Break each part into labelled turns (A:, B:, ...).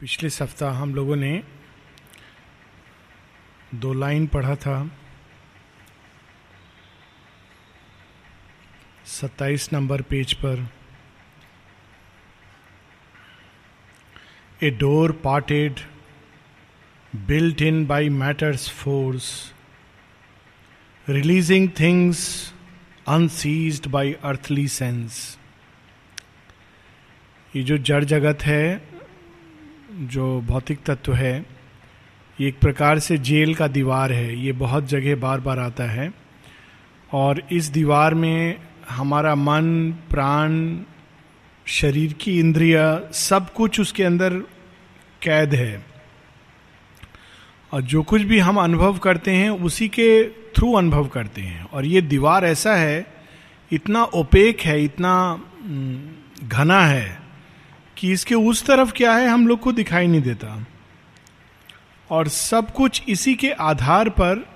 A: पिछले सप्ताह हम लोगों ने दो लाइन पढ़ा था। सत्ताईस नंबर पेज पर। A door parted built in by matter's force releasing things unseized by earthly sense ये जो जड़ जगत है जो भौतिक तत्व है, ये एक प्रकार से जेल का दीवार है। ये बहुत जगह बार बार आता है। और इस दीवार में हमारा मन, प्राण, शरीर की इंद्रिया, सब कुछ उसके अंदर कैद है। और जो कुछ भी हम अनुभव करते हैं, उसी के थ्रू अनुभव करते हैं। और ये दीवार ऐसा है, इतना ओपेक है, इतना घना है कि इसके उस तरफ़ क्या है, हम लोग को दिखाई नहीं देता। और सब कुछ इसी के आधार पर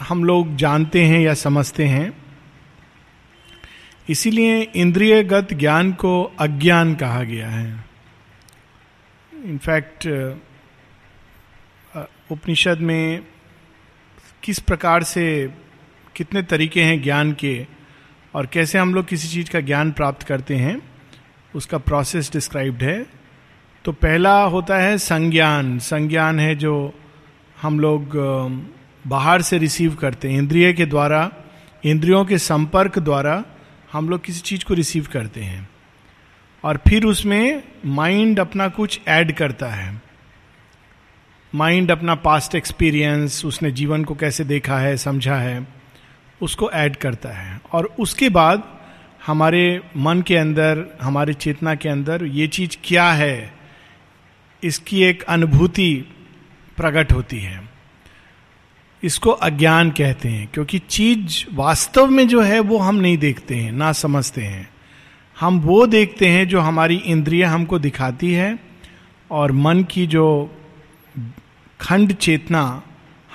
A: हम लोग जानते हैं या समझते हैं। इसीलिए इंद्रियगत ज्ञान को अज्ञान कहा गया है। इनफैक्ट उपनिषद में किस प्रकार से कितने तरीके हैं ज्ञान के और कैसे हम लोग किसी चीज़ का ज्ञान प्राप्त करते हैं उसका प्रोसेस डिस्क्राइब्ड है। तो पहला होता है संज्ञान। संज्ञान है जो हम लोग बाहर से रिसीव करते हैं। इंद्रिय के द्वारा, इंद्रियों के संपर्क द्वारा हम लोग किसी चीज़ को रिसीव करते हैं। और फिर उसमें माइंड अपना कुछ ऐड करता है। माइंड अपना पास्ट एक्सपीरियंस उसने जीवन को कैसे देखा है, समझा है, उसको ऐड करता है। और उसके बाद हमारे मन के अंदर, हमारे चेतना के अंदर ये चीज़ क्या है, इसकी एक अनुभूति प्रकट होती है। इसको अज्ञान कहते हैं, क्योंकि चीज़ वास्तव में जो है वो हम नहीं देखते हैं, ना समझते हैं। हम वो देखते हैं जो हमारी इंद्रिया हमको दिखाती है, और मन की जो खंड चेतना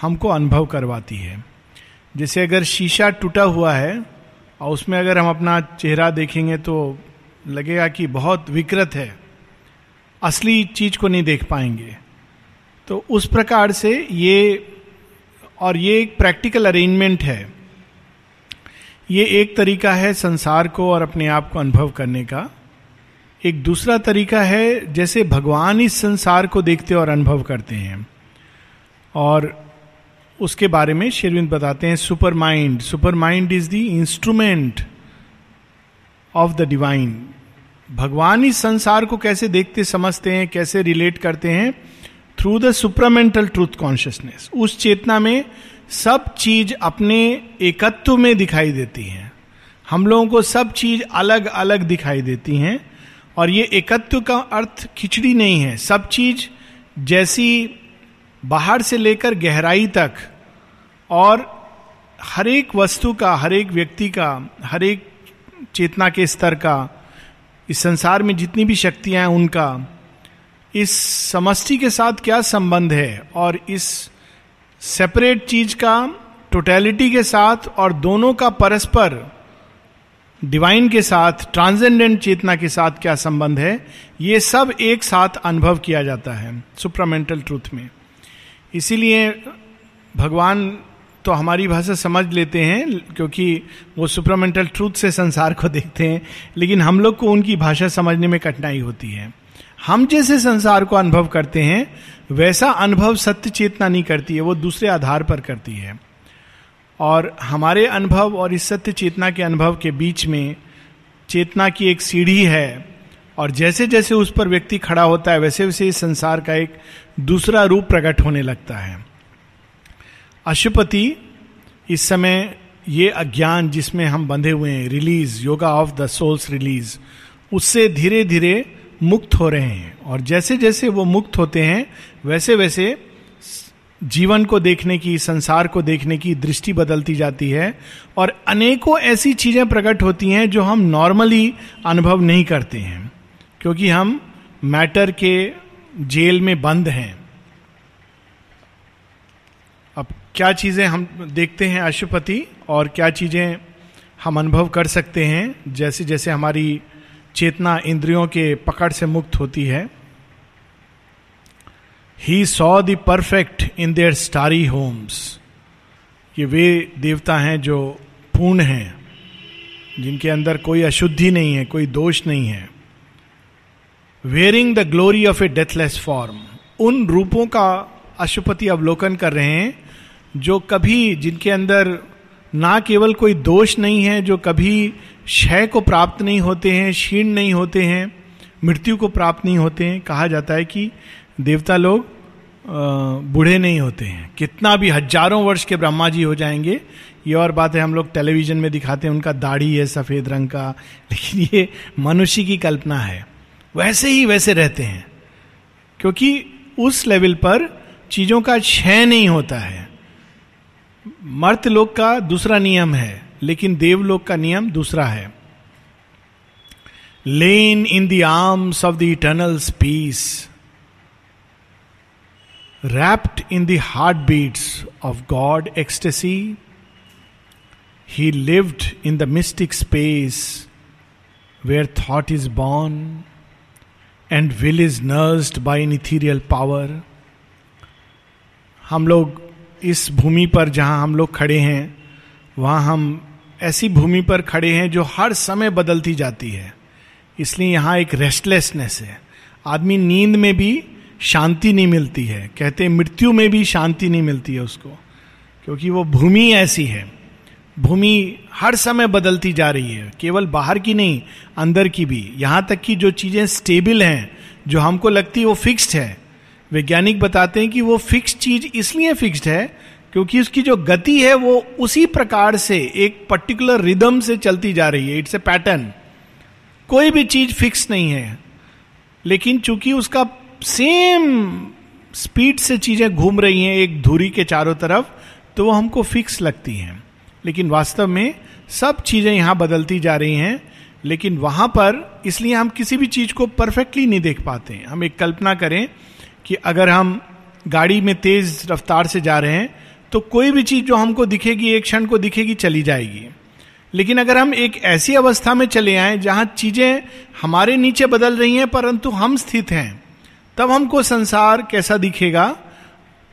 A: हमको अनुभव करवाती है। जैसे अगर शीशा टूटा हुआ है और उसमें अगर हम अपना चेहरा देखेंगे तो लगेगा कि बहुत विकृत है। असली चीज़ को नहीं देख पाएँगे। तो उस प्रकार से ये और ये एक प्रैक्टिकल अरेंजमेंट है। ये एक तरीका है संसार को और अपने आप को अनुभव करने का। एक दूसरा तरीका है जैसे भगवान इस संसार को देखते और अनुभव करते हैं। और उसके बारे में शेरविंद बताते हैं super mind super mind is the instrument of the divine. भगवान इस संसार को कैसे देखते, समझते हैं, कैसे रिलेट करते हैं? Through the supramental truth consciousness उस चेतना में सब चीज़ अपने एकत्व में दिखाई देती है। हम लोगों को सब चीज़ अलग अलग दिखाई देती हैं। और ये एकत्व का अर्थ खिचड़ी नहीं है। सब चीज़ जैसी बाहर से लेकर गहराई तक और हर एक वस्तु का हर एक व्यक्ति का हर एक चेतना के स्तर का, इस संसार में जितनी भी शक्तियाँ हैं उनका, इस समष्टि के साथ क्या संबंध है? और इस सेपरेट चीज़ का टोटेलिटी के साथ और दोनों का परस्पर डिवाइन के साथ ट्रांसेंडेंट चेतना के साथ क्या संबंध है? ये सब एक साथ अनुभव किया जाता है सुप्रामेंटल ट्रूथ में। इसीलिए भगवान तो हमारी भाषा समझ लेते हैं, क्योंकि वो सुपरमेंटल ट्रूथ से संसार को देखते हैं, लेकिन हम लोग को उनकी भाषा समझने में कठिनाई होती है। हम जैसे संसार को अनुभव करते हैं, वैसा अनुभव सत्य चेतना नहीं करती है, वो दूसरे आधार पर करती है। और हमारे अनुभव और इस सत्य चेतना के अनुभव के बीच में चेतना की एक सीढ़ी है, और जैसे जैसे उस पर व्यक्ति खड़ा होता है वैसे वैसे इस संसार का एक दूसरा रूप प्रकट होने लगता है। अशुपति, इस समय ये अज्ञान जिसमें हम बंधे हुए हैं release yoga of the soul's release उससे धीरे धीरे मुक्त हो रहे हैं। और जैसे जैसे वो मुक्त होते हैं वैसे वैसे जीवन को देखने की, संसार को देखने की दृष्टि बदलती जाती है और अनेकों ऐसी चीज़ें प्रकट होती हैं जो हम नॉर्मली अनुभव नहीं करते हैं, क्योंकि हम मैटर के जेल में बंद हैं अब क्या चीज़ें हम देखते हैं अशुपति और क्या चीज़ें हम अनुभव कर सकते हैं? जैसे जैसे हमारी चेतना इंद्रियों के पकड़ से मुक्त होती है he saw the perfect in their starry homes ये वे देवता हैं जो पूर्ण हैं, जिनके अंदर कोई अशुद्धि नहीं है, कोई दोष नहीं है। Wearing the glory of a deathless form उन रूपों का अशुपति अवलोकन कर रहे हैं जो कभी जिनके अंदर ना केवल कोई दोष नहीं है, जो कभी क्षय को प्राप्त नहीं होते हैं, क्षीण नहीं होते हैं, मृत्यु को प्राप्त नहीं होते हैं, कहा जाता है कि देवता लोग बूढ़े नहीं होते हैं। कितना भी हज़ारों वर्ष के ब्रह्मा जी हो जाएँगे, ये और बात है हम लोग टेलीविज़न में दिखाते हैं, उनका दाढ़ी है सफ़ेद रंग का, लेकिन ये मनुष्य की कल्पना है। वैसे ही वैसे रहते हैं, क्योंकि उस लेवल पर चीज़ों का क्षय नहीं होता है। मर्त लोग का दूसरा नियम है, लेकिन देवलोक का नियम दूसरा है। Lain in the arms of the eternal peace rapt in the heart beats of God ecstasy he lived in the mystic space where thought is born and will is nursed by an ethereal power हम लोग इस भूमि पर जहाँ हम लोग खड़े हैं, वहाँ हम ऐसी भूमि पर खड़े हैं जो हर समय बदलती जाती है। इसलिए यहाँ एक रेस्टलेसनेस है। आदमी नींद में भी शांति नहीं मिलती है। कहते मृत्यु में भी शांति नहीं मिलती है उसको, क्योंकि वो भूमि ऐसी है। भूमि हर समय बदलती जा रही है, केवल बाहर की नहीं, अंदर की भी। यहाँ तक कि जो चीज़ें स्टेबल हैं, जो हमको लगती है वो फिक्स्ड है वैज्ञानिक बताते हैं कि वो फिक्स चीज़ इसलिए फिक्स्ड है क्योंकि उसकी जो गति है वो उसी प्रकार से, एक पर्टिकुलर रिदम से चलती जा रही है। इट्स ए पैटर्न कोई भी चीज़ फिक्स नहीं है। लेकिन चूँकि उसका सेम स्पीड से चीज़ें घूम रही हैं एक धुरी के चारों तरफ़ तो वो हमको फिक्स लगती हैं। लेकिन वास्तव में सब चीज़ें यहाँ बदलती जा रही हैं, लेकिन वहाँ पर इसलिए हम किसी भी चीज़ को परफेक्टली नहीं देख पाते। हम एक कल्पना करें कि अगर हम गाड़ी में तेज रफ्तार से जा रहे हैं तो कोई भी चीज़ जो हमको दिखेगी, एक क्षण को दिखेगी, चली जाएगी। लेकिन अगर हम एक ऐसी अवस्था में चले आए जहाँ चीज़ें हमारे नीचे बदल रही हैं, परंतु हम स्थित हैं, तब हमको संसार कैसा दिखेगा?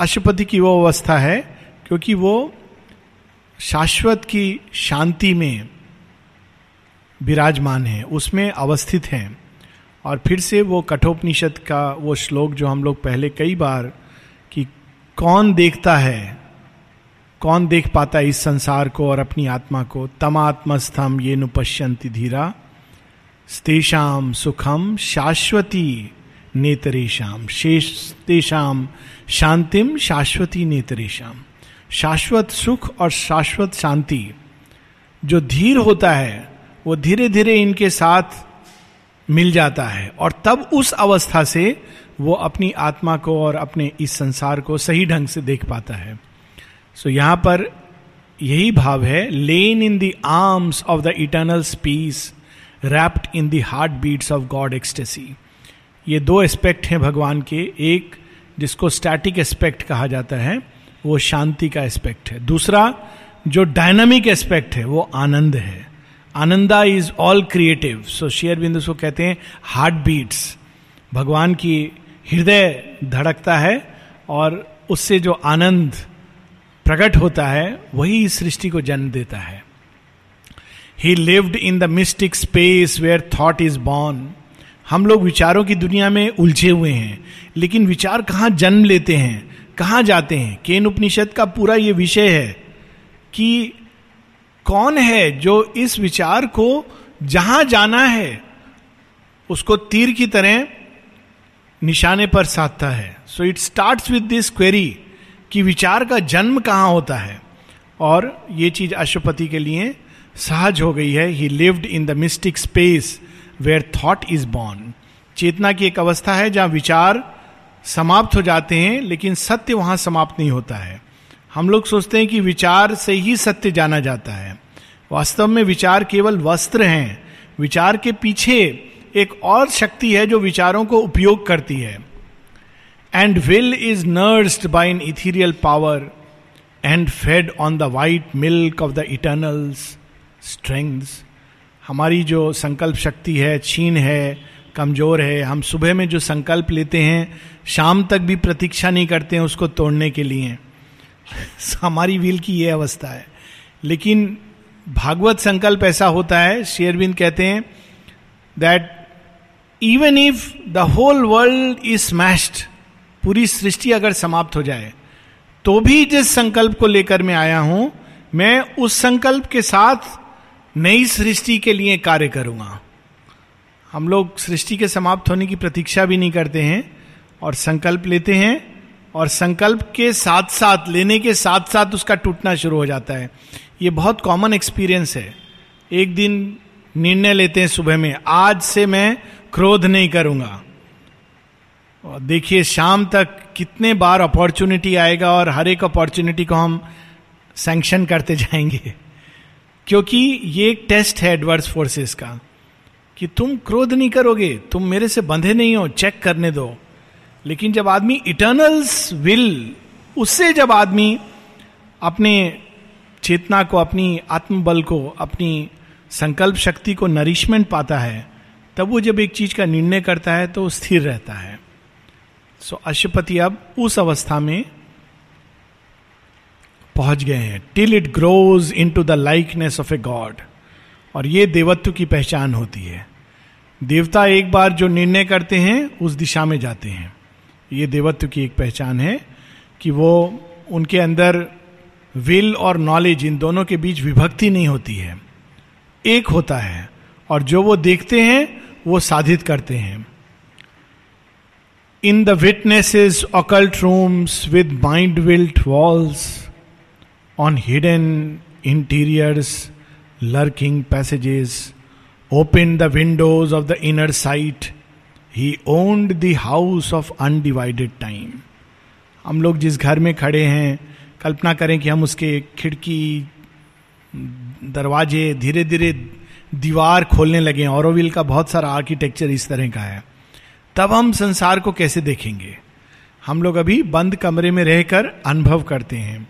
A: अशुपति की वो अवस्था है, क्योंकि वो शाश्वत की शांति में विराजमान है, उसमें अवस्थित हैं। और फिर से वो कठोपनिषद का वो श्लोक जो हम लोग पहले कई बार कि कौन देखता है, कौन देख पाता है इस संसार को और अपनी आत्मा को? तमात्मस्थम ये नुपश्यंति धीरा स्तेषाम सुखम शाश्वती नेतरेशम शेष शांतिम शाश्वती नेतरेशम शाश्वत सुख और शाश्वत शांति जो धीर होता है, वो धीरे धीरे इनके साथ मिल जाता है। और तब उस अवस्था से वो अपनी आत्मा को और अपने इस संसार को सही ढंग से देख पाता है। सो so, यहाँ पर यही भाव है lain in the arms of the eternal peace rapt in the heart beats of God ecstasy ये दो एस्पेक्ट हैं भगवान के। एक जिसको स्टैटिक एस्पेक्ट कहा जाता है वो शांति का एस्पेक्ट है। दूसरा जो डायनामिक एस्पेक्ट है वो आनंद है। Ananda is all creative so share बिंदु को कहते हैं हार्ट बीट्स भगवान की हृदय धड़कता है और उससे जो आनंद प्रकट होता है वही इस सृष्टि को जन्म देता है he lived in the mystic space where thought is born हम लोग विचारों की दुनिया में उलझे हुए हैं, लेकिन विचार कहाँ जन्म लेते हैं, कहाँ जाते हैं? केन उपनिषद का पूरा ये विषय है कि कौन है जो इस विचार को जहाँ जाना है, उसको तीर की तरह निशाने पर साधता है। So it start with this query कि विचार का जन्म कहाँ होता है। और ये चीज़ अशुपति के लिए सहज हो गई है। He lived in the mystic space where thought is born चेतना की एक अवस्था है जहाँ विचार समाप्त हो जाते हैं, लेकिन सत्य वहाँ समाप्त नहीं होता है। हम लोग सोचते हैं कि विचार से ही सत्य जाना जाता है। वास्तव में विचार केवल वस्त्र हैं। विचार के पीछे एक और शक्ति है जो विचारों को उपयोग करती है। And will is nursed by an ethereal power and fed on the white milk of the eternal's strength हमारी जो संकल्प शक्ति है छीन है, कमज़ोर है, हम सुबह में जो संकल्प लेते हैं, शाम तक भी प्रतीक्षा नहीं करते हैं उसको तोड़ने के लिए। हमारी विल की ये अवस्था है। लेकिन भागवत संकल्प ऐसा होता है शेयरविंद कहते हैं that even if the whole world is smashed पूरी सृष्टि अगर समाप्त हो जाए तो भी जिस संकल्प को लेकर मैं आया हूँ, मैं उस संकल्प के साथ नई सृष्टि के लिए कार्य करूँगा। हम लोग सृष्टि के समाप्त होने की प्रतीक्षा भी नहीं करते हैं और संकल्प लेते हैं और संकल्प के साथ साथ लेने के साथ साथ उसका टूटना शुरू हो जाता है। ये बहुत कॉमन एक्सपीरियंस है। एक दिन निर्णय लेते हैं सुबह में, आज से मैं क्रोध नहीं करूँगा। और देखिए, शाम तक कितने बार अपॉर्चुनिटी आएगा और हर एक अपॉर्चुनिटी को हम सैंक्शन करते जाएँगे। क्योंकि ये एक टेस्ट है एडवर्स फोर्सेस का, कि तुम क्रोध नहीं करोगे, तुम मेरे से बंधे नहीं हो चेक करने दो। लेकिन जब आदमी इटर्नल्स विल उससे जब आदमी अपने चेतना को अपनी आत्मबल को अपनी संकल्प शक्ति को नरिशमेंट पाता है तब वो जब एक चीज़ का निर्णय करता है तो स्थिर रहता है। सो so, अशुपति अब उस अवस्था में पहुँच गए हैं till it grows into the likeness of a god और ये देवत्व की पहचान होती है। देवता एक बार जो निर्णय करते हैं उस दिशा में जाते हैं। ये देवत्व की एक पहचान है कि वो उनके अंदर विल और नॉलेज इन दोनों के बीच विभक्ति नहीं होती है। एक होता है और जो वो देखते हैं, वो साधित करते हैं। In the witness's occult rooms with mind built walls on hidden interiors lurking passages open the windows of the inner sight he owned the house of undivided time हम लोग जिस घर में खड़े हैं, कल्पना करें कि हम उसके खिड़की, दरवाजे धीरे धीरे दीवार खोलने लगे औरविल का बहुत सारा आर्किटेक्चर इस तरह का है। तब हम संसार को कैसे देखेंगे? हम लोग अभी बंद कमरे में रहकर अनुभव करते हैं।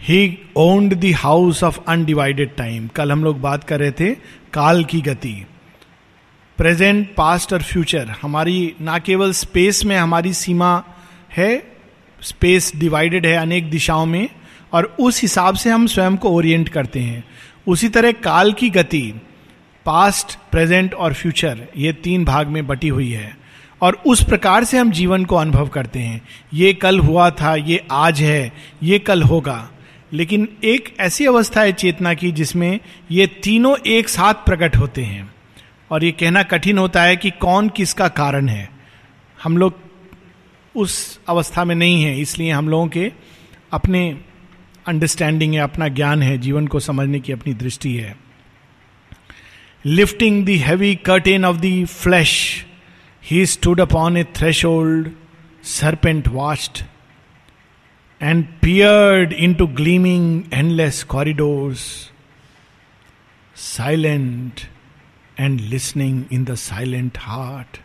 A: He owned the house of undivided time कल हम लोग बात कर रहे थे, काल की गति। प्रेजेंट पास्ट और फ्यूचर हमारी ना केवल स्पेस में हमारी सीमा है स्पेस डिवाइडेड है अनेक दिशाओं में, और उस हिसाब से हम स्वयं को ओरिएंट करते हैं। उसी तरह काल की गति पास्ट प्रेजेंट और फ्यूचर ये तीन भाग में बटी हुई है। और उस प्रकार से हम जीवन को अनुभव करते हैं। ये कल हुआ था, ये आज है, ये कल होगा। लेकिन एक ऐसी अवस्था है चेतना की जिसमें ये तीनों एक साथ प्रकट होते हैं। और ये कहना कठिन होता है कि कौन किसका कारण है। हम लोग उस अवस्था में नहीं है, इसलिए हम लोगों के अपने अंडरस्टैंडिंग है, अपना ज्ञान है, जीवन को समझने की अपनी दृष्टि है। Lifting the heavy curtain of the flesh he stood upon a threshold serpent watched and peered into gleaming endless corridors silent and listening in the silent heart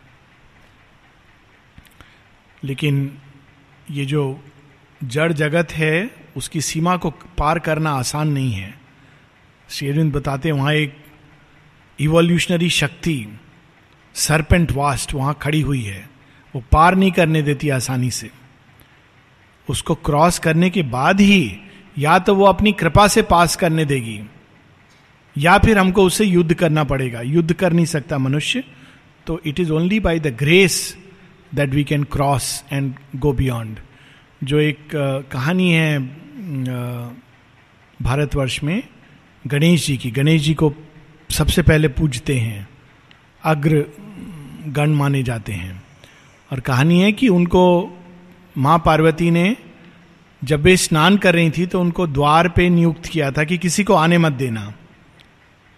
A: लेकिन ये जो जड़ जगत है, उसकी सीमा को पार करना आसान नहीं है। शेरविंद बताते हैं, वहाँ एक इवोल्यूशनरी शक्ति सरपेंट वास्ट वहाँ खड़ी हुई है। वो पार नहीं करने देती आसानी से। उसको क्रॉस करने के बाद ही या तो वो अपनी कृपा से पास करने देगी। या फिर हमको उससे युद्ध करना पड़ेगा। युद्ध कर नहीं सकता मनुष्य। तो it is only by the grace that we can cross and go beyond जो एक कहानी है भारतवर्ष में, गणेश जी की। गणेश जी को सबसे पहले पूजते हैं। अग्र गण माने जाते हैं। और कहानी है कि उनको माँ पार्वती ने जब वे स्नान कर रही थी तो उनको द्वार पे नियुक्त किया था कि किसी को आने मत देना।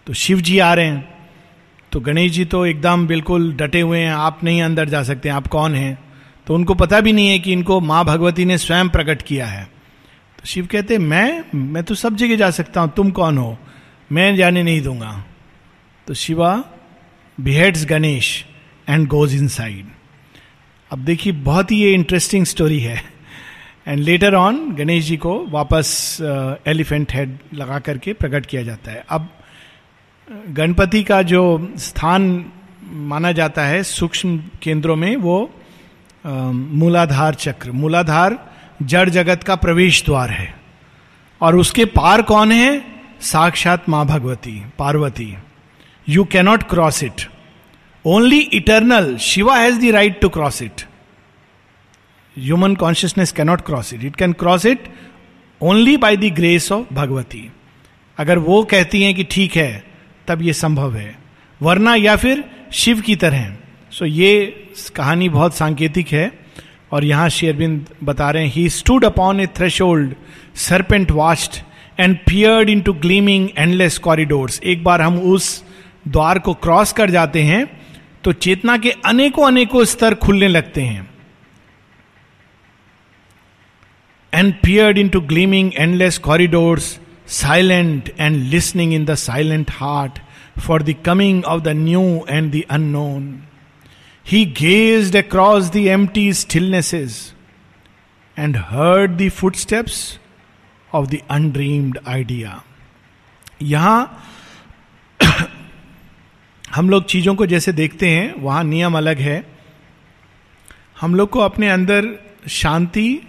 A: तो शिव जी आ रहे हैं। तो गणेश जी तो एकदम बिल्कुल डटे हुए हैं, आप नहीं अंदर जा सकते, आप कौन हैं? तो उनको पता भी नहीं है कि इनको माँ भगवती ने स्वयं प्रकट किया है। तो शिव कहते, मैं मैं तो सब जगह जा सकता हूँ, तुम कौन हो? मैं जाने नहीं दूँगा। तो Shiva beheads Ganesh and goes inside अब देखिए, बहुत ही ये इंटरेस्टिंग स्टोरी है। And later on Ganesh ji को वापस एलिफेंट हेड लगा करके प्रकट किया जाता है। अब गणपति का जो स्थान माना जाता है सूक्ष्म केंद्रों में, वो मूलाधार चक्र। मूलाधार जड़ जगत का प्रवेश द्वार है। और उसके पार कौन है? साक्षात माँ Bhagavati, Parvati. You cannot cross it only eternal Shiva has the right to cross it human consciousness cannot cross it it can cross it only by the grace of Bhagavati अगर वो कहती हैं कि ठीक है तब ये संभव है। वरना या फिर शिव की तरह। सो ये कहानी बहुत सांकेतिक है और यहाँ शेरबिंद बता रहे हैं he stood upon a thresh old serpent vast and peered into gleaming endless corridors एक बार हम उस द्वार को क्रॉस कर जाते हैं तो चेतना के अनेकों अनेकों स्तर खुलने लगते हैं। And peered into gleaming endless corridors silent and listening in the silent heart for the coming of the new and the unknown he gazed across the empty stillnesses and heard the footsteps of the undreamed idea यहाँ हम लोग चीज़ों को जैसे देखते हैं, वहाँ नियम अलग है। हम लोग को अपने अंदर शांति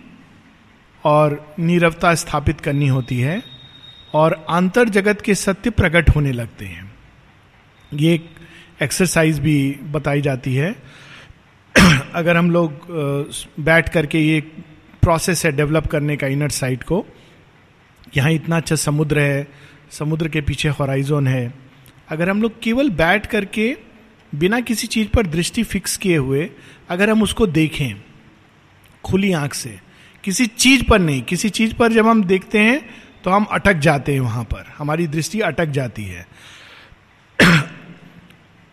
A: और नीरवता स्थापित करनी होती है। और आंतर जगत के सत्य प्रकट होने लगते हैं। ये एक एक्सरसाइज भी बताई जाती है। अगर हम लोग बैठ करके ये प्रोसेस है डेवलप करने का इनर साइड को, यहाँ इतना अच्छा समुद्र है, समुद्र के पीछे हॉराइजोन है। अगर हम लोग केवल बैठ करके बिना किसी चीज़ पर दृष्टि फिक्स किए हुए, अगर हम उसको देखें, खुली आँख से, किसी चीज़ पर नहीं, किसी चीज़ पर जब हम देखते हैं तो हम अटक जाते हैं वहाँ पर। हमारी दृष्टि अटक जाती है।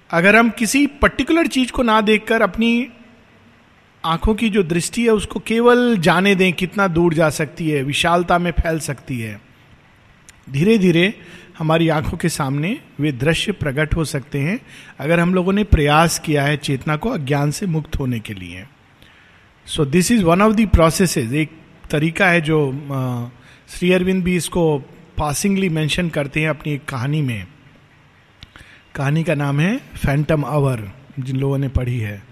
A: अगर हम किसी पर्टिकुलर चीज़ को ना देखकर अपनी आँखों की जो दृष्टि है उसको केवल जाने दें कितना दूर जा सकती है, विशालता में फैल सकती है धीरे धीरे हमारी आँखों के सामने वे दृश्य प्रकट हो सकते हैं, अगर हम लोगों ने प्रयास किया है चेतना को अज्ञान से मुक्त होने के लिए। So this is one of the processes एक तरीका है जो श्री अरविंद भी इसको पासिंगली मेंशन करते हैं अपनी एक कहानी में। कहानी का नाम है फैंटम आवर जिन लोगों ने पढ़ी है।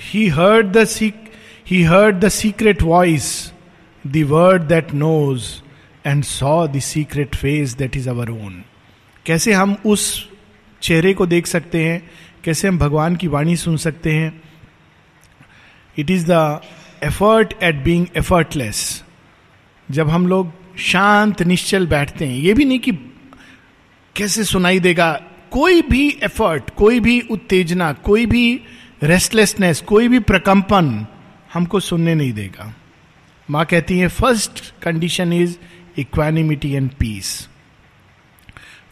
A: He heard the seek he heard the secret voice the word that knows and saw the secret face that is our own कैसे हम उस चेहरे को देख सकते हैं? कैसे हम भगवान की वाणी सुन सकते हैं? It is the effort at being effortless जब हम लोग शांत, निश्चल बैठते हैं, ये भी नहीं कि कैसे सुनाई देगा। कोई भी एफर्ट कोई भी उत्तेजना, कोई भी रेस्टलेसनेस कोई भी प्रकंपन हमको सुनने नहीं देगा। माँ कहती है first condition is equanimity and peace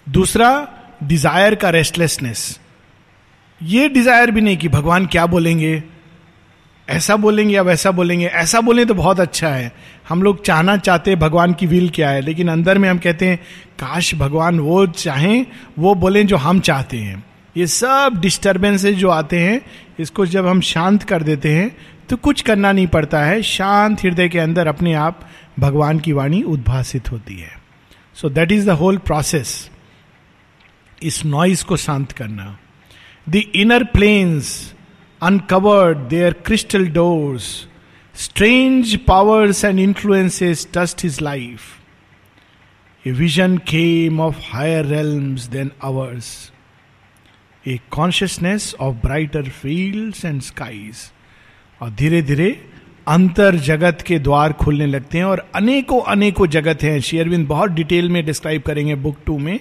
A: दूसरा डिज़ायर का रेस्टलेसनेस ये डिज़ायर भी नहीं कि भगवान क्या बोलेंगे। ऐसा बोलेंगे या वैसा बोलेंगे, ऐसा बोले तो बहुत अच्छा है। हम लोग चाहना चाहते हैं भगवान की विल क्या है, लेकिन अंदर में हम कहते हैं, काश भगवान वो चाहें, वो बोले जो हम चाहते हैं। ये सब डिस्टर्बेंसेज जो आते हैं, इसको जब हम शांत कर देते हैं तो कुछ करना नहीं पड़ता है। शांत हृदय के अंदर अपने आप भगवान की वाणी उद्भासित होती है। So that is the whole process इस नॉइस को शांत करना। The inner planes uncovered their crystal doors. Strange powers and influences touched his life. A vision came of higher realms than ours. A consciousness of brighter fields and skies. और धीरे धीरे अंतर जगत के द्वार खुलने लगते हैं और अनेकों अनेकों जगत हैं शेयरविंद बहुत डिटेल में डिस्क्राइब करेंगे बुक टू में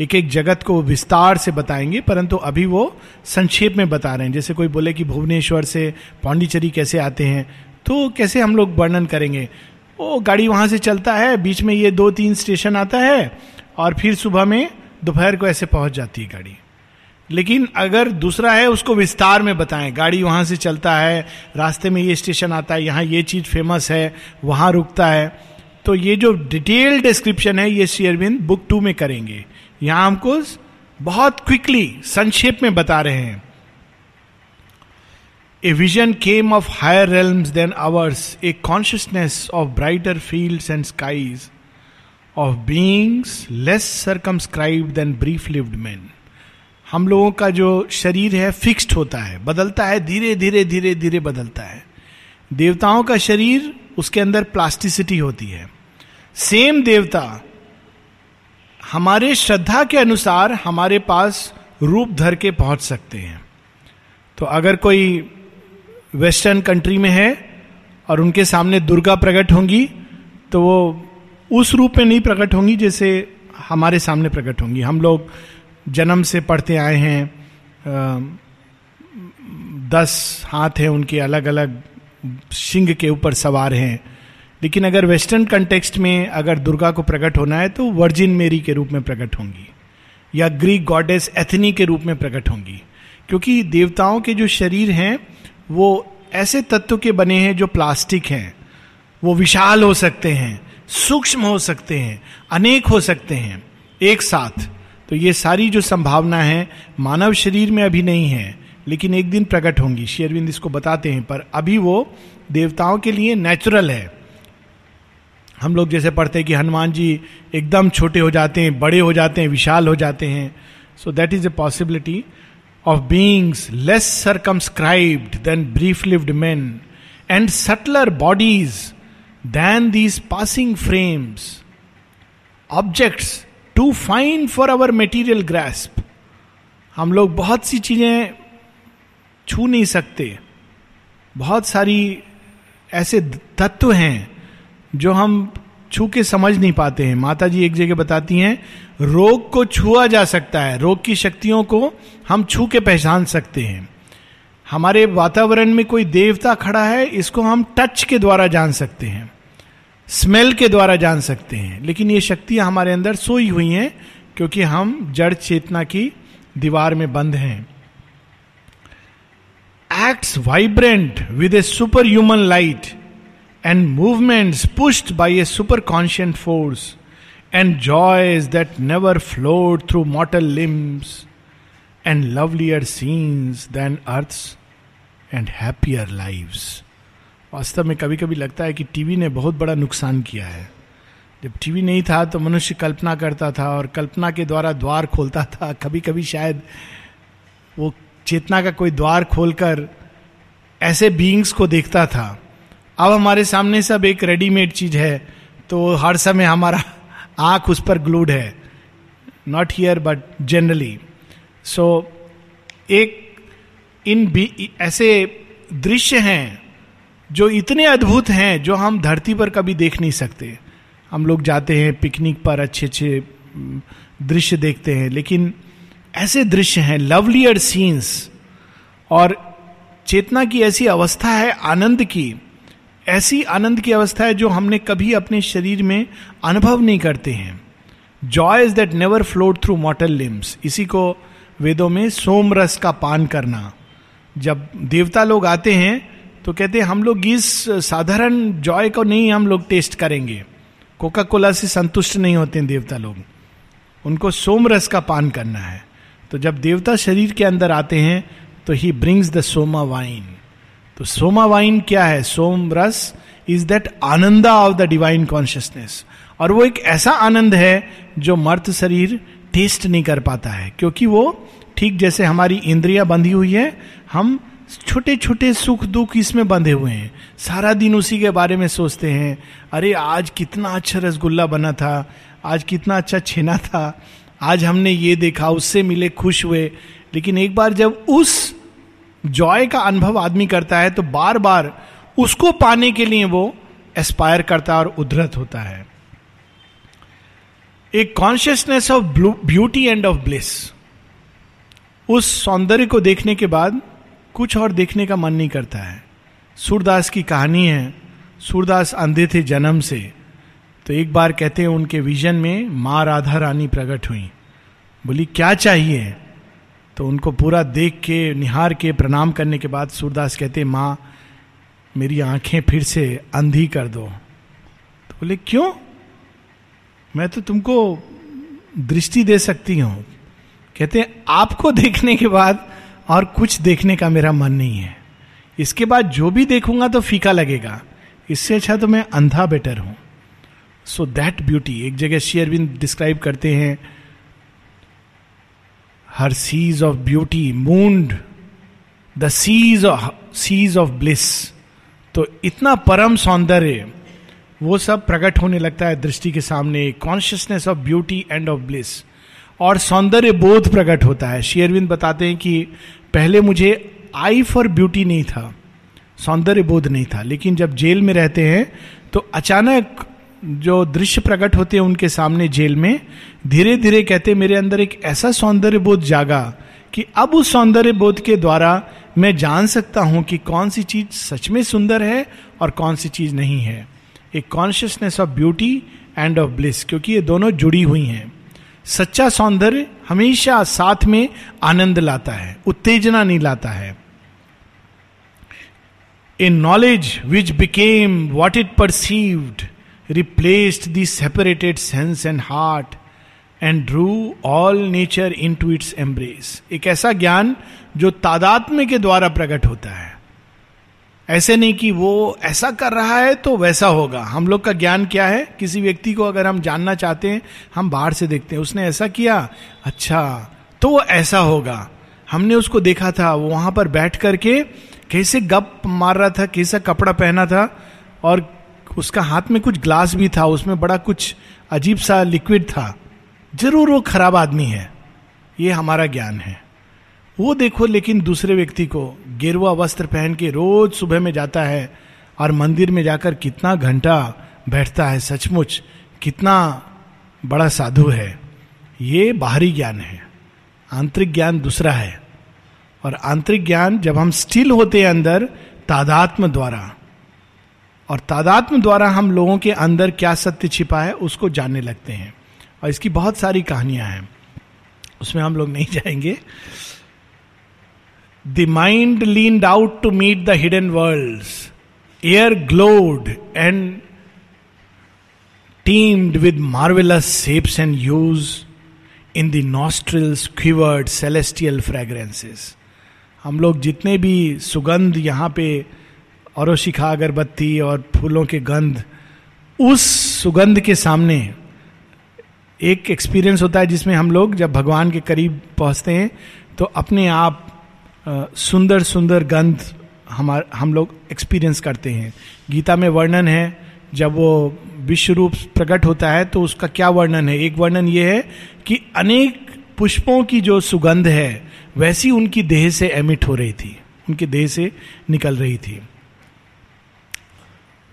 A: एक एक जगत को विस्तार से बताएँगे, परंतु अभी वो संक्षेप में बता रहे हैं। जैसे कोई बोले कि भुवनेश्वर से पांडिचेरी कैसे आते हैं तो कैसे हम लोग वर्णन करेंगे? वो गाड़ी वहाँ से चलता है, बीच में ये दो तीन स्टेशन आता है, और फिर सुबह में दोपहर को ऐसे पहुँच जाती है गाड़ी। लेकिन अगर दूसरा है, उसको विस्तार में बताएँ। गाड़ी वहाँ से चलता है, रास्ते में ये स्टेशन आता है, यहाँ ये चीज़ फ़ेमस है, वहाँ रुकता है। तो ये जो डिटेल डिस्क्रिप्शन है, ये शेयरविंद बुक टू में करेंगे। यहाँ हमको बहुत क्विकली संक्षेप में बता रहे हैं। A vision came of higher realms than ours a consciousness of brighter field and skies of beings less circumscribe than brief lived man हम लोगों का जो शरीर है फिक्स्ड होता है, बदलता है, धीरे धीरे धीरे धीरे बदलता है। देवताओं का शरीर उसके अंदर प्लास्टिसिटी होती है। सेम देवता हमारे श्रद्धा के अनुसार हमारे पास रूप धर के पहुँच सकते हैं। तो अगर कोई वेस्टर्न कंट्री में है और उनके सामने दुर्गा प्रकट होंगी तो वो उस रूप में नहीं प्रकट होंगी जैसे हमारे सामने प्रकट होंगी। हम लोग जन्म से पढ़ते आए हैं दस हाथ हैं उनके अलग अलग सिंह के ऊपर सवार हैं। लेकिन अगर वेस्टर्न कंटेक्स्ट में अगर दुर्गा को प्रकट होना है तो वर्जिन मेरी के रूप में प्रकट होंगी, या ग्रीक गॉडेस एथनी के रूप में प्रकट होंगी। क्योंकि देवताओं के जो शरीर हैं, वो ऐसे तत्व के बने हैं जो प्लास्टिक हैं। वो विशाल हो सकते हैं, सूक्ष्म हो सकते हैं, अनेक हो सकते हैं, एक साथ। तो ये सारी जो संभावना है, मानव शरीर में अभी नहीं है, लेकिन एक दिन प्रकट होंगी। शेरविंद इसको बताते हैं, पर अभी वो देवताओं के लिए नेचुरल है। हम लोग जैसे पढ़ते हैं कि हनुमान जी एकदम छोटे हो जाते हैं, बड़े हो जाते हैं, विशाल हो जाते हैं। So that is a possibility of beings less circumscribed than brief lived man and subtler bodies than these passing frames objects too fine for our material grasp हम लोग बहुत सी चीज़ें छू नहीं सकते। बहुत सारी ऐसे तत्व हैं जो हम छू के समझ नहीं पाते हैं। माता जी एक जगह बताती हैं, रोग को छुआ जा सकता है। रोग की शक्तियों को हम छू के पहचान सकते हैं। हमारे वातावरण में कोई देवता खड़ा है, इसको हम टच के द्वारा जान सकते हैं। स्मेल के द्वारा जान सकते हैं। लेकिन ये शक्तियाँ हमारे अंदर सोई हुई हैं, क्योंकि हम जड़ चेतना की दीवार में बंद हैं। Acts vibrant with a superhuman light and movements pushed by a superconscient force, and joys that never flowed through mortal limbs, and lovelier scenes than earth's and happier lives. वास्तव में कभी कभी लगता है कि टीवी ने बहुत बड़ा नुकसान किया है जब टीवी नहीं था तो मनुष्य कल्पना करता था और कल्पना के द्वारा द्वार खोलता था कभी कभी शायद वो चेतना का कोई द्वार खोलकर ऐसे बीइंग्स को देखता था अब हमारे सामने सब एक रेडीमेड चीज़ है तो हर समय हमारा आँख उस पर ग्लूड है। Not here but generally so एक इन भी, ऐसे दृश्य हैं, जो इतने अद्भुत हैं, जो हम धरती पर कभी देख नहीं सकते। हम लोग जाते हैं पिकनिक पर अच्छे अच्छे दृश्य देखते हैं, लेकिन ऐसे दृश्य हैं लवलियर सीन्स और चेतना की ऐसी अवस्था है आनंद की ऐसी आनंद की अवस्था है जो हमने कभी अपने शरीर में अनुभव नहीं करते हैं। Joy is that never float through mortal limbs इसी को वेदों में सोम रस का पान करना। जब देवता लोग आते हैं तो कहते हैं, हम लोग इस साधारण जॉय को नहीं, हम लोग टेस्ट करेंगे। कोका कोला से संतुष्ट नहीं होते हैं देवता लोग। उनको सोम रस का पान करना है। तो जब देवता शरीर के अंदर आते हैं तो he brings the soma wine तो सोमा वाइन क्या है? Som ras is that ananda of the divine consciousness और वो एक ऐसा आनंद है जो मर्त शरीर टेस्ट नहीं कर पाता है, क्योंकि वो ठीक जैसे हमारी इंद्रिया बंधी हुई है, हम छोटे छोटे सुख दुख इसमें बंधे हुए हैं। सारा दिन उसी के बारे में सोचते हैं, अरे आज कितना अच्छा रसगुल्ला बना था, आज कितना अच्छा छेना था, आज हमने ये देखा, उससे मिले खुश हुए। लेकिन एक बार जब उस जॉय का अनुभव आदमी करता है तो बार बार उसको पाने के लिए वो एस्पायर करता है और उद्धत होता है। एक consciousness of beauty and of bliss उस सौंदर्य को देखने के बाद कुछ और देखने का मन नहीं करता है। सूरदास की कहानी है, सूरदास अंधे थे जन्म से तो एक बार कहते हैं उनके विजन में माँ राधा रानी प्रकट हुई। बोली, क्या चाहिए? तो उनको पूरा देख के, निहार के, प्रणाम करने के बाद सूरदास कहते, माँ, मेरी आँखें फिर से अंधी कर दो। तो बोले, क्यों? मैं तो तुमको दृष्टि दे सकती हूँ। कहते आपको देखने के बाद और कुछ देखने का मेरा मन नहीं है। इसके बाद जो भी देखूँगा तो फीका लगेगा। इससे अच्छा तो मैं अंधा बेटर हूँ। सो दैट ब्यूटी एक जगह शेयरविंद डिस्क्राइब करते हैं हर seize of beauty moaned the seas seize of bliss तो इतना परम सौंदर्य, वो सब प्रकट होने लगता है दृष्टि के सामने consciousness of beauty and of bliss और सौंदर्य बोध प्रकट होता है। शेयरविंद बताते हैं कि पहले मुझे आई फॉर ब्यूटी नहीं था, सौंदर्य बोध नहीं था। लेकिन जब जेल में रहते हैं तो अचानक जो दृश्य प्रकट होते हैं उनके सामने जेल में धीरे धीरे कहते मेरे अंदर एक ऐसा सौंदर्य बोध जागा कि अब उस सौंदर्य बोध के द्वारा मैं जान सकता हूँ कि कौन सी चीज़ सच में सुंदर है और कौन सी चीज़ नहीं है। एक consciousness of beauty and of bliss क्योंकि ये दोनों जुड़ी हुई हैं। सच्चा सौंदर्य हमेशा साथ में आनंद लाता है, उत्तेजना नहीं लाता है। A knowledge which became what it perceived replaced the separated sense and heart and drew all nature into its embrace एक ऐसा ज्ञान जो तादात्म्य के द्वारा प्रकट होता है। ऐसे नहीं कि वो ऐसा कर रहा है तो वैसा होगा। हम लोग का ज्ञान क्या है? किसी व्यक्ति को अगर हम जानना चाहते हैं, हम बाहर से देखते हैं। उसने ऐसा किया? अच्छा तो वो ऐसा होगा। हमने उसको देखा था, वो वहाँ पर बैठ करके कैसे गप मार रहा था, कैसा कपड़ा पहना था और उसका हाथ में कुछ ग्लास भी था, उसमें बड़ा कुछ अजीब सा लिक्विड था। ज़रूर वो खराब आदमी है। ये हमारा ज्ञान है। वो देखो, लेकिन दूसरे व्यक्ति को गेरुआ वस्त्र पहन के रोज सुबह में जाता है और मंदिर में जाकर कितना घंटा बैठता है, सचमुच कितना बड़ा साधु है। ये बाहरी ज्ञान है। आंतरिक ज्ञान दूसरा है। और आंतरिक ज्ञान जब हम स्टिल होते हैं अंदर, तादात्म द्वारा और तादात्म द्वारा हम लोगों के अंदर क्या सत्य छिपा है, उसको जानने लगते हैं। और इसकी बहुत सारी कहानियाँ हैं। उसमें हम लोग नहीं जाएँगे। The mind leaned out to meet the hidden world air glowed and teemed with marvellous shapes and hues in the nostrils quivered celestial fragrances हम लोग जितने भी सुगंध यहाँ पे और शिखा अगरबत्ती और फूलों के गंध, उस सुगंध के सामने एक एक्सपीरियंस होता है जिसमें हम लोग जब भगवान के करीब पहुँचते हैं तो अपने आप सुंदर सुंदर गंध हमार, हम लोग एक्सपीरियंस करते हैं। गीता में वर्णन है, जब वो विश्व रूप प्रकट होता है तो उसका क्या वर्णन है? एक वर्णन ये है कि अनेक पुष्पों की जो सुगंध है, वैसी उनकी देह से एमिट हो रही थी, उनके देह से निकल रही थी।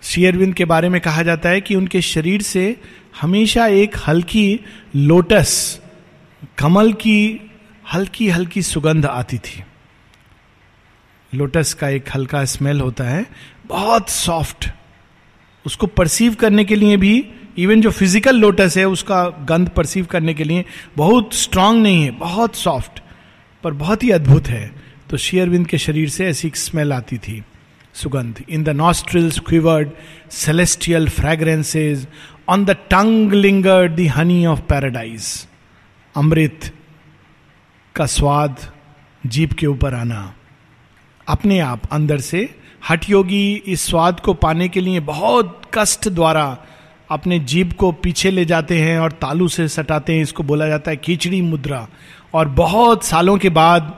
A: शेयरविंद के बारे में कहा जाता है कि उनके शरीर से हमेशा एक हल्की लोटस, कमल की हल्की हल्की सुगंध आती थी। लोटस का एक हल्का स्मेल होता है, बहुत सॉफ्ट। उसको परसीव करने के लिए भी, इवन जो फ़िज़िकल लोटस है, उसका गंध परसीव करने के लिए बहुत स्ट्रांग नहीं है, बहुत सॉफ्ट, पर बहुत ही अद्भुत है। तो शेयरविंद के शरीर से ऐसी स्मेल आती थी। सुगंध in the nostrils quivered celestial fragrances on the tongue lingered the honey of paradise अमृत का स्वाद जीप के ऊपर आना अपने आप अंदर से हट योगी इस स्वाद को पाने के लिए बहुत कष्ट द्वारा अपने जीप को पीछे ले जाते हैं और तालू से सटाते हैं इसको बोला जाता है खिचड़ी मुद्रा और बहुत सालों के बाद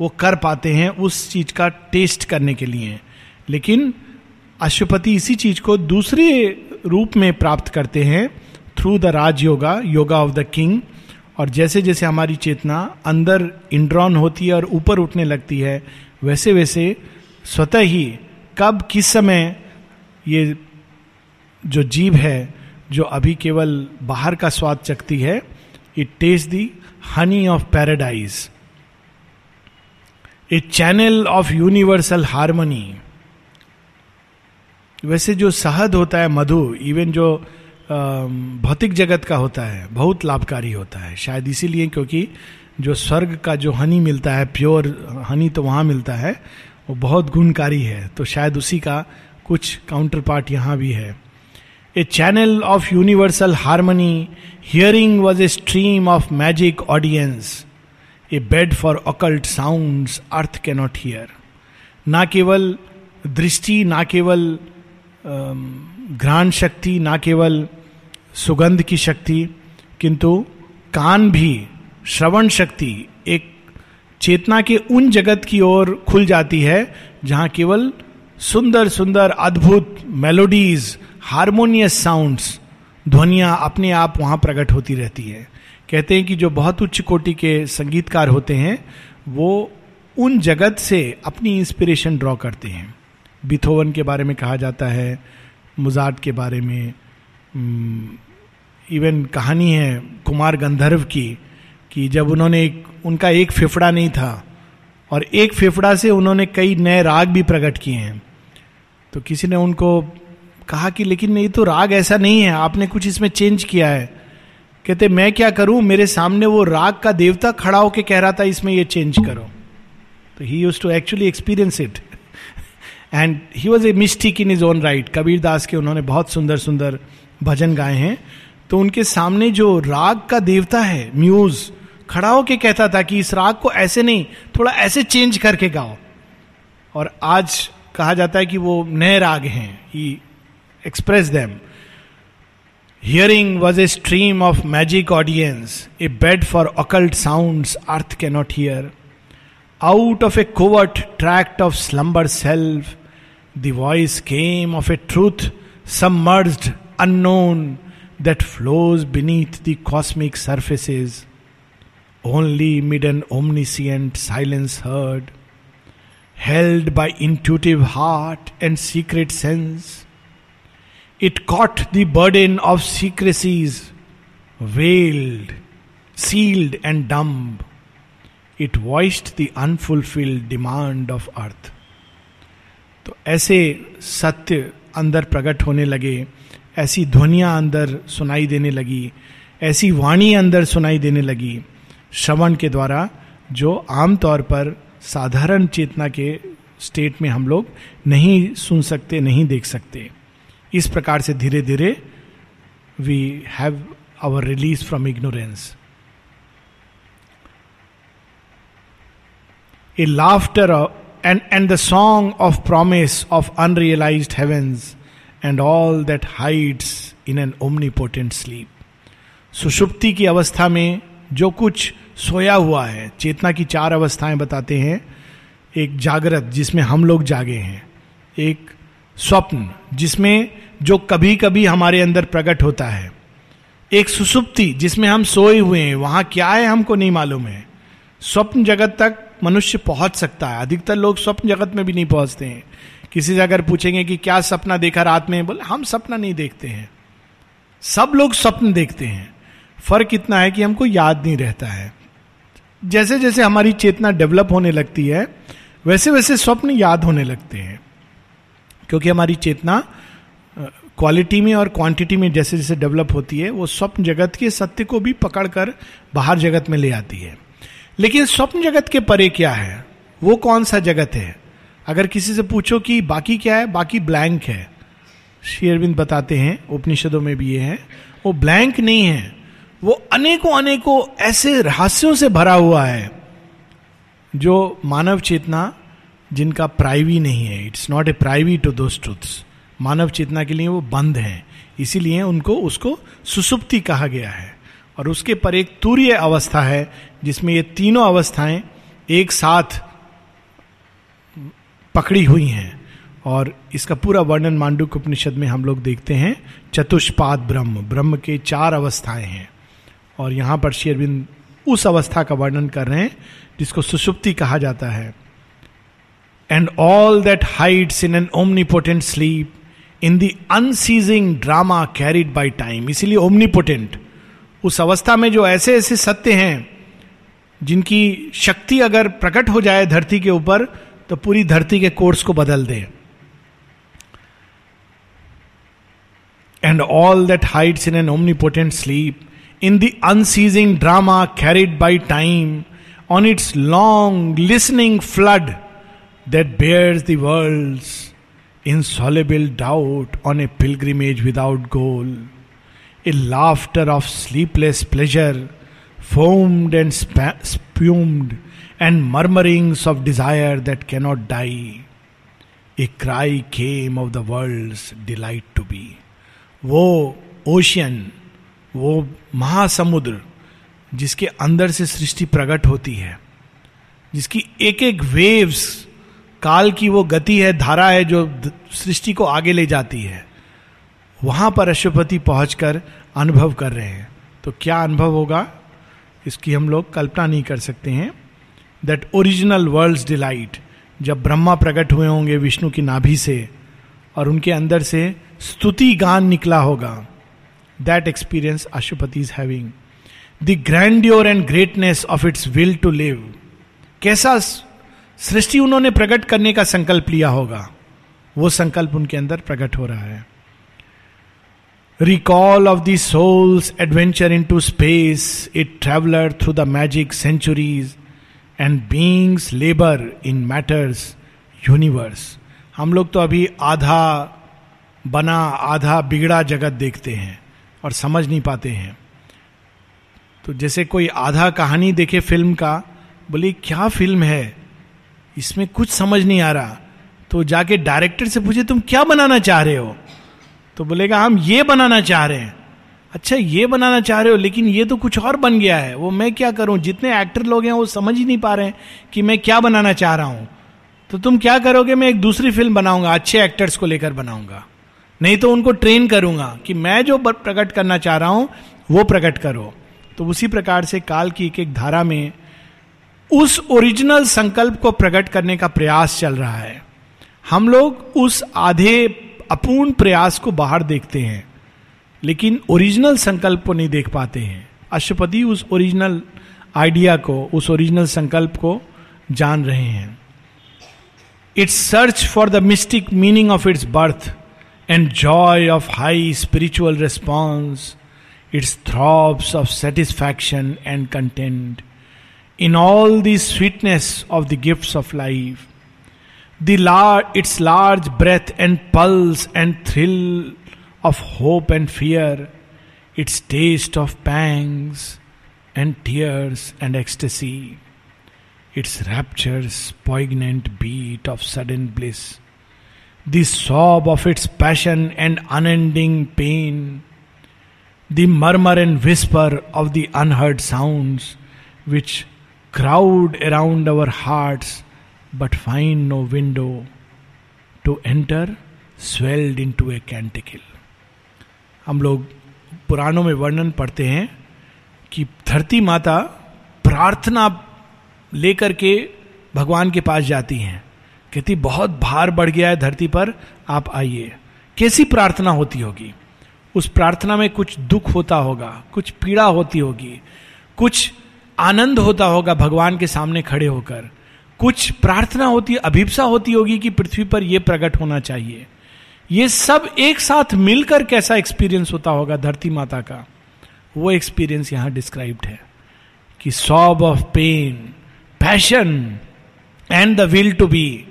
A: वो कर पाते हैं उस चीज़ का टेस्ट करने के लिए लेकिन अशुपति इसी चीज़ को दूसरे रूप में प्राप्त करते हैं through the raj yoga yoga of the king और जैसे जैसे हमारी चेतना अंदर इंड्रॉन होती है और ऊपर उठने लगती है, वैसे वैसे स्वतः ही कब, किस समय ये जो जीव है, जो अभी केवल बाहर का स्वाद चखती है it taste the honey of paradise a channel of universal harmony वैसे जो शहद होता है मधु इवन जो भौतिक जगत का होता है, बहुत लाभकारी होता है। शायद इसीलिए क्योंकि जो स्वर्ग का जो हनी मिलता है, प्योर हनी तो वहाँ मिलता है, वो बहुत गुणकारी है। तो शायद उसी का कुछ काउंटर पार्ट यहाँ भी है। A channel of universal harmony hearing was a stream of magic audience a bed for occult sound earth cannot hear ना केवल दृष्टि ना केवल घ्राण शक्ति ना केवल सुगंध की शक्ति, किंतु कान भी, श्रवण शक्ति, एक चेतना के उन जगत की ओर खुल जाती है, जहाँ केवल सुंदर सुंदर अद्भुत मेलोडीज हारमोनियस साउंड्स ध्वनिया अपने आप वहाँ प्रकट होती रहती है। कहते हैं कि जो बहुत उच्च कोटि के संगीतकार होते हैं, वो उन जगत से अपनी इंस्पिरेशन ड्रॉ करते हैं। बिथोवन के बारे में कहा जाता है, मुजाद के बारे में इवन कहानी है कुमार गंधर्व की, कि जब उन्होंने एक, उनका एक फेफड़ा नहीं था, और एक फेफड़ा से उन्होंने कई नए राग भी प्रकट किए हैं। तो किसी ने उनको कहा कि, लेकिन ये तो राग ऐसा नहीं है, आपने कुछ इसमें चेंज किया है। कहते, मैं क्या करूँ? मेरे सामने वो राग का देवता खड़ा होकर कह रहा था, इसमें ये चेंज करो। तो he used to actually experience it and he was a mystic in his own right Kabir Das के उन्होंने बहुत सुंदर सुंदर भजन गाए हैं तो उनके सामने जो राग का देवता है म्यूज खड़ा होके कहता था कि इस राग को ऐसे नहीं, थोड़ा ऐसे चेंज करके गाओ। और आज कहा जाता है कि वो नए राग हैं। He express them hearing was a stream of magic audience a bed for occult sound earth cannot hear out of a covert tract of slumber self The voice came of a truth submerged, unknown, that flows beneath the cosmic surfaces. Only mid an omniscient silence heard, held by intuitive heart and secret sense. It caught the burden of secrecies, veiled, sealed, and dumb. It voiced the unfulfilled demand of earth. तो ऐसे सत्य अंदर प्रकट होने लगे, ऐसी ध्वनिया अंदर सुनाई देने लगी, ऐसी वाणी अंदर सुनाई देने लगी श्रवण के द्वारा, जो आमतौर पर साधारण चेतना के स्टेट में हम लोग नहीं सुन सकते, नहीं देख सकते। इस प्रकार से धीरे धीरे we have our release from ignorance a laughter and, and the song of promise of unrealized heavens and all that hides in an omnipotent sleep. सुषुप्ति की अवस्था में जो कुछ सोया हुआ है चेतना की चार अवस्थाएँ बताते हैं। एक जागृत जिसमें हम लोग जागे हैं। एक स्वप्न जिसमें जो कभी कभी हमारे अंदर प्रकट होता है। एक सुसुप्ति जिसमें हम सोए हुए हैं वहाँ क्या है हमको नहीं मालूम है। स्वप्न जगत तक मनुष्य पहुँच सकता है। अधिकतर लोग स्वप्न जगत में भी नहीं पहुँचते हैं। किसी से अगर पूछेंगे कि क्या सपना देखा रात में, बोले, हम सपना नहीं देखते हैं। सब लोग स्वप्न देखते हैं। फ़र्क इतना है कि हमको याद नहीं रहता है। जैसे जैसे हमारी चेतना डेवलप होने लगती है वैसे वैसे स्वप्न याद होने लगते हैं। क्योंकि हमारी चेतना क्वालिटी में और क्वांटिटी में जैसे जैसे डेवलप होती है, वो स्वप्न जगत के सत्य को भी पकड़कर बाहर जगत में ले आती है। लेकिन स्वप्न जगत के परे क्या है? वो कौन सा जगत है? अगर किसी से पूछो कि बाकी क्या है, बाकी ब्लैंक है। शेयरविंद बताते हैं, उपनिषदों में भी ये है, वो ब्लैंक नहीं है। वो अनेकों अनेकों ऐसे रहस्यों से भरा हुआ है, जो मानव चेतना जिनका प्राइवी नहीं है। It's not a privy to truths मानव चेतना के लिए वो बंद है। इसीलिए उनको, उसको सुसुप्ति कहा गया है। और उसके पर एक तूर्य अवस्था है, जिसमें ये तीनों अवस्थाएँ एक साथ पकड़ी हुई हैं। और इसका पूरा वर्णन मांडुक उपनिषद में हम लोग देखते हैं, चतुष्पाद ब्रह्म। ब्रह्म के चार अवस्थाएँ हैं। और यहाँ पर शेरविंद उस अवस्था का वर्णन कर रहे हैं, जिसको सुषुप्ति कहा जाता है। And all that hides in an omnipotent sleep in the unceasing drama carried by time इसीलिए ओमनीपोटेंट उस अवस्था में जो ऐसे ऐसे सत्य हैं, जिनकी शक्ति अगर प्रकट हो जाए धरती के ऊपर तो पूरी धरती के कोर्स को बदल दे। And all that hides in an omnipotent sleep in the unceasing drama carried by time on its long listening flood that bears hurled in soluble doubt on a pilgrimage without goal a laughter of sleepless pleasure foamed and spumed and murmurings of desire that cannot die a cry came of the world delight to be वो ocean वो महासमुद्र जिसके अंदर से सृष्टि प्रकट होती है, जिसकी एक एक वेव्स काल की वो गति है, धारा है जो सृष्टि को आगे ले जाती है। वहाँ पर अशुपति पहुंचकर अनुभव कर रहे हैं। तो क्या अनुभव होगा? इसकी हम लोग कल्पना नहीं कर सकते हैं। दैट ओरिजिनल वर्ल्ड डिलाइट जब ब्रह्मा प्रकट हुए होंगे विष्णु की नाभि से, और उनके अंदर से स्तुति गान निकला होगा। That experience Ashwapati is having the grandeur and greatness of its will to live कैसा सृष्टि उन्होंने प्रकट करने का संकल्प लिया होगा? वो संकल्प उनके अंदर प्रकट हो रहा है। Of the soul's adventure into space it traveller through the magic centuries and being's labour in matter's universe हम लोग तो अभी आधा बना, आधा बिगड़ा जगत देखते हैं और समझ नहीं पाते हैं। तो जैसे कोई आधा कहानी देखे फ़िल्म का, बोले, क्या फ़िल्म है? इसमें कुछ समझ नहीं आ रहा। तो जाके डायरेक्टर से पूछे, तुम क्या बनाना चाह रहे हो? तो बोलेगा, हम ये बनाना चाह रहे हैं. अच्छा ये बनाना चाह रहे हो, लेकिन ये तो कुछ और बन गया है। वो मैं क्या करूँ? जितने एक्टर लोग हैं, वो समझ ही नहीं पा रहे हैं कि मैं क्या बनाना चाह रहा हूँ। तो तुम क्या करोगे? मैं एक दूसरी फ़िल्म बनाऊँगा, अच्छे एक्टर्स को लेकर बनाऊँगा। नहीं तो उनको ट्रेन करूँगा कि मैं जो प्रकट करना चाह रहा हूँ, वो प्रकट करो। तो उसी प्रकार से काल की एक एक धारा में उस ओरिजिनल संकल्प को प्रकट करने का प्रयास चल रहा है। हम लोग उस आधे अपूर्ण प्रयास को बाहर देखते हैं लेकिन ओरिजिनल संकल्प को नहीं देख पाते हैं। अशुपति उस ओरिजिनल आइडिया को उस ओरिजिनल संकल्प को जान रहे हैं। Its search for the mystic meaning of its birth and joy of high spiritual response its throbs of satisfaction and content in all the sweetness of the gifts of life, the lar- its large breath and pulse and thrill of hope and fear, its taste of pangs and tears and ecstasy, its rapture's poignant beat of sudden bliss, the sob of its passion and unending pain, the murmur and whisper of the unheard sounds which crowd around our hearts but find no window to enter, swelled into a canticle. हम लोग पुराणों में वर्णन पढ़ते हैं कि धरती माता प्रार्थना लेकर के भगवान के पास जाती हैं। कहती, बहुत भार बढ़ गया है धरती पर, आप आइए। कैसी प्रार्थना होती होगी? उस प्रार्थना में कुछ दुख होता होगा, कुछ पीड़ा होती होगी, कुछ आनंद होता होगा भगवान के सामने खड़े होकर। कुछ प्रार्थना होती, अभिप्सा होती होगी कि पृथ्वी पर यह प्रकट होना चाहिए। ये सब एक साथ मिलकर कैसा एक्सपीरियंस होता होगा धरती माता का? वो एक्सपीरियंस यहाँ डिस्क्राइब्ड है कि sob of pain passion and the will to be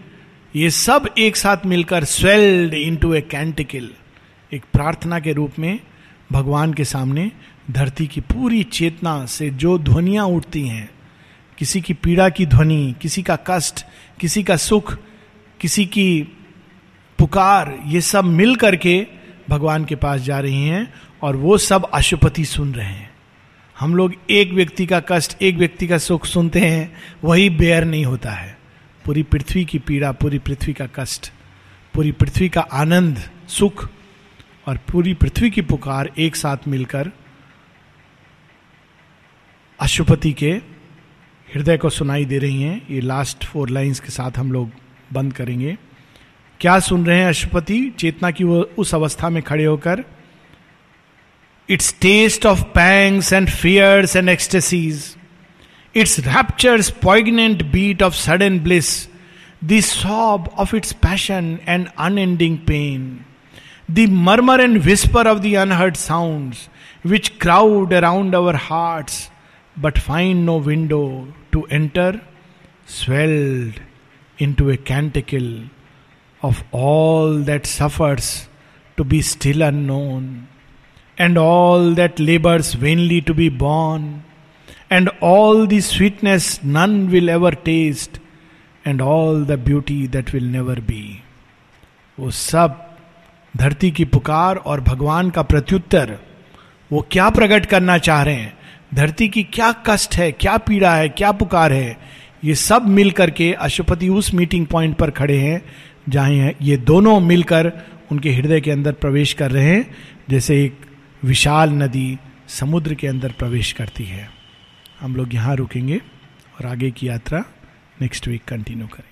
A: ये सब एक साथ मिलकर स्वेल्ड इन टू ए कैंटिकल एक प्रार्थना के रूप में भगवान के सामने धरती की पूरी चेतना से जो ध्वनियाँ उठती हैं किसी की पीड़ा की ध्वनि, किसी का कष्ट, किसी का सुख, किसी की पुकार, ये सब मिल करके भगवान के पास जा रही हैं और वो सब अशुपति सुन रहे हैं। हम लोग एक व्यक्ति का कष्ट, एक व्यक्ति का सुख सुनते हैं, वही बेयर नहीं होता है। पूरी पृथ्वी की पीड़ा, पूरी पृथ्वी का कष्ट, पूरी पृथ्वी का आनंद, सुख और पूरी पृथ्वी की पुकार एक साथ मिलकर अशुपति के हृदय को सुनाई दे रही हैं। ये लास्ट फोर लाइंस के साथ हम लोग बंद करेंगे। क्या सुन रहे हैं अशुपति चेतना की वो उस अवस्था में खड़े होकर its taste of pangs and fears and ecstasies its raptures poignant beat of sudden bliss the sob of its passion and unending pain the murmur and whisper of the unheard sound which crowd around our hearts but find no window to enter, swelled into a canticle of all that suffers to be still unknown, and all that labors vainly to be born, and all the sweetness none will ever taste, and all the beauty that will never be. वो सब धरती की पुकार और भगवान का प्रत्युत्तर वो क्या प्रकट करना चाह रहे हैं धरती की क्या कष्ट है, क्या पीड़ा है, क्या पुकार है, ये सब मिल करके अशुपति उस मीटिंग पॉइंट पर खड़े हैं, जहाँ ये दोनों मिलकर उनके हृदय के अंदर प्रवेश कर रहे हैं, जैसे एक विशाल नदी समुद्र के अंदर प्रवेश करती है। हम लोग यहाँ रुकेंगे और आगे की यात्रा नेक्स्ट वीक कंटिन्यू करें